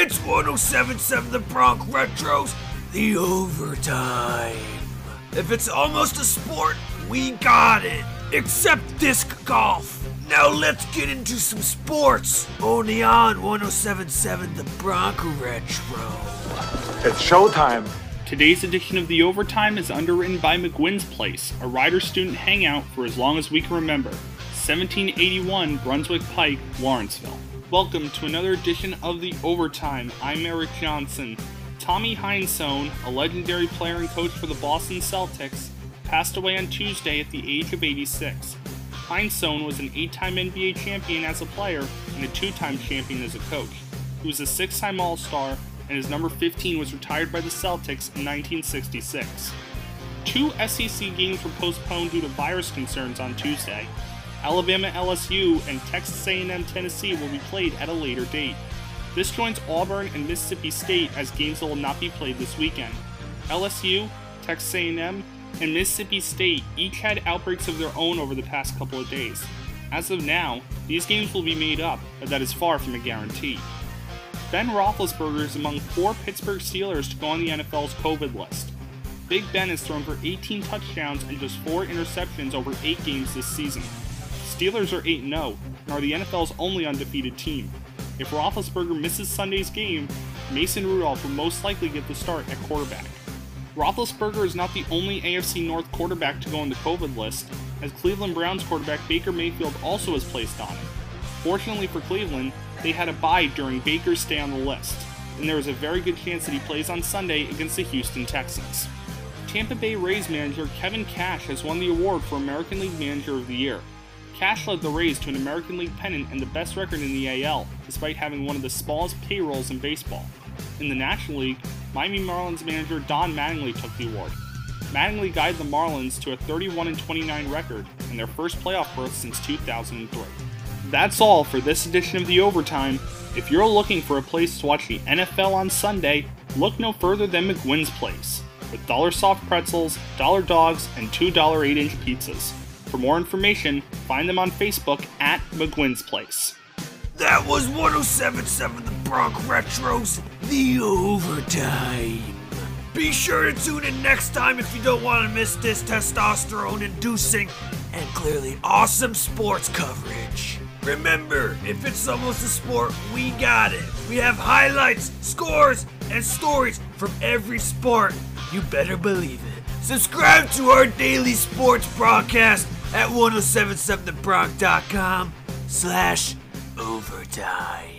It's 1077 The Bronx Retros, the overtime. If it's almost a sport, we got it. Except disc golf. Now let's get into some sports. Only on 1077 The Bronx Retro. It's showtime. Today's edition of The Overtime is underwritten by McGuinn's Place, a rider student hangout for as long as we can remember. 1781 Brunswick Pike, Lawrenceville. Welcome to another edition of The Overtime. I'm Erik Johnson. Tommy Heinsohn, a legendary player and coach for the Boston Celtics, passed away on Tuesday at the age of 86. Heinsohn was an eight time NBA champion as a player and a two time champion as a coach. He was a six time All Star, and his number 15 was retired by the Celtics in 1966. Two SEC games were postponed due to virus concerns on Tuesday. Alabama LSU and Texas A&M Tennessee will be played at a later date. This joins Auburn and Mississippi State as games that will not be played this weekend. LSU, Texas A&M, and Mississippi State each had outbreaks of their own over the past couple of days. As of now, these games will be made up, but that is far from a guarantee. Ben Roethlisberger is among four Pittsburgh Steelers to go on the NFL's COVID list. Big Ben has thrown for 18 touchdowns and just 4 interceptions over 8 games this season. Steelers are 8 0 and oh, are the NFL's only undefeated team. If Roethlisberger misses Sunday's game, Mason Rudolph will most likely get the start at quarterback. Roethlisberger is not the only AFC North quarterback to go on the COVID list, as Cleveland Browns quarterback Baker Mayfield also was placed on it. Fortunately for Cleveland, they had a bye during Baker's stay on the list, and there is a very good chance that he plays on Sunday against the Houston Texans. Tampa Bay Rays manager Kevin Cash has won the award for American League Manager of the Year. Cash led the Rays to an American League pennant and the best record in the AL, despite having one of the smallest payrolls in baseball. In the National League, Miami Marlins manager Don Mattingly took the award. Mattingly guided the Marlins to a 31 29 record and their first playoff berth since 2003. That's all for this edition of the Overtime. If you're looking for a place to watch the NFL on Sunday, look no further than McGuinn's Place, with dollar soft pretzels, dollar dogs, and $2 8 inch pizzas. For more information, find them on Facebook at McGuinn's Place. That was 1077 The Bronx Retros, the overtime. Be sure to tune in next time if you don't want to miss this testosterone inducing and clearly awesome sports coverage. Remember, if it's almost a sport, we got it. We have highlights, scores, and stories from every sport. You better believe it. Subscribe to our daily sports broadcast at 1077thebronx.com slash overtime.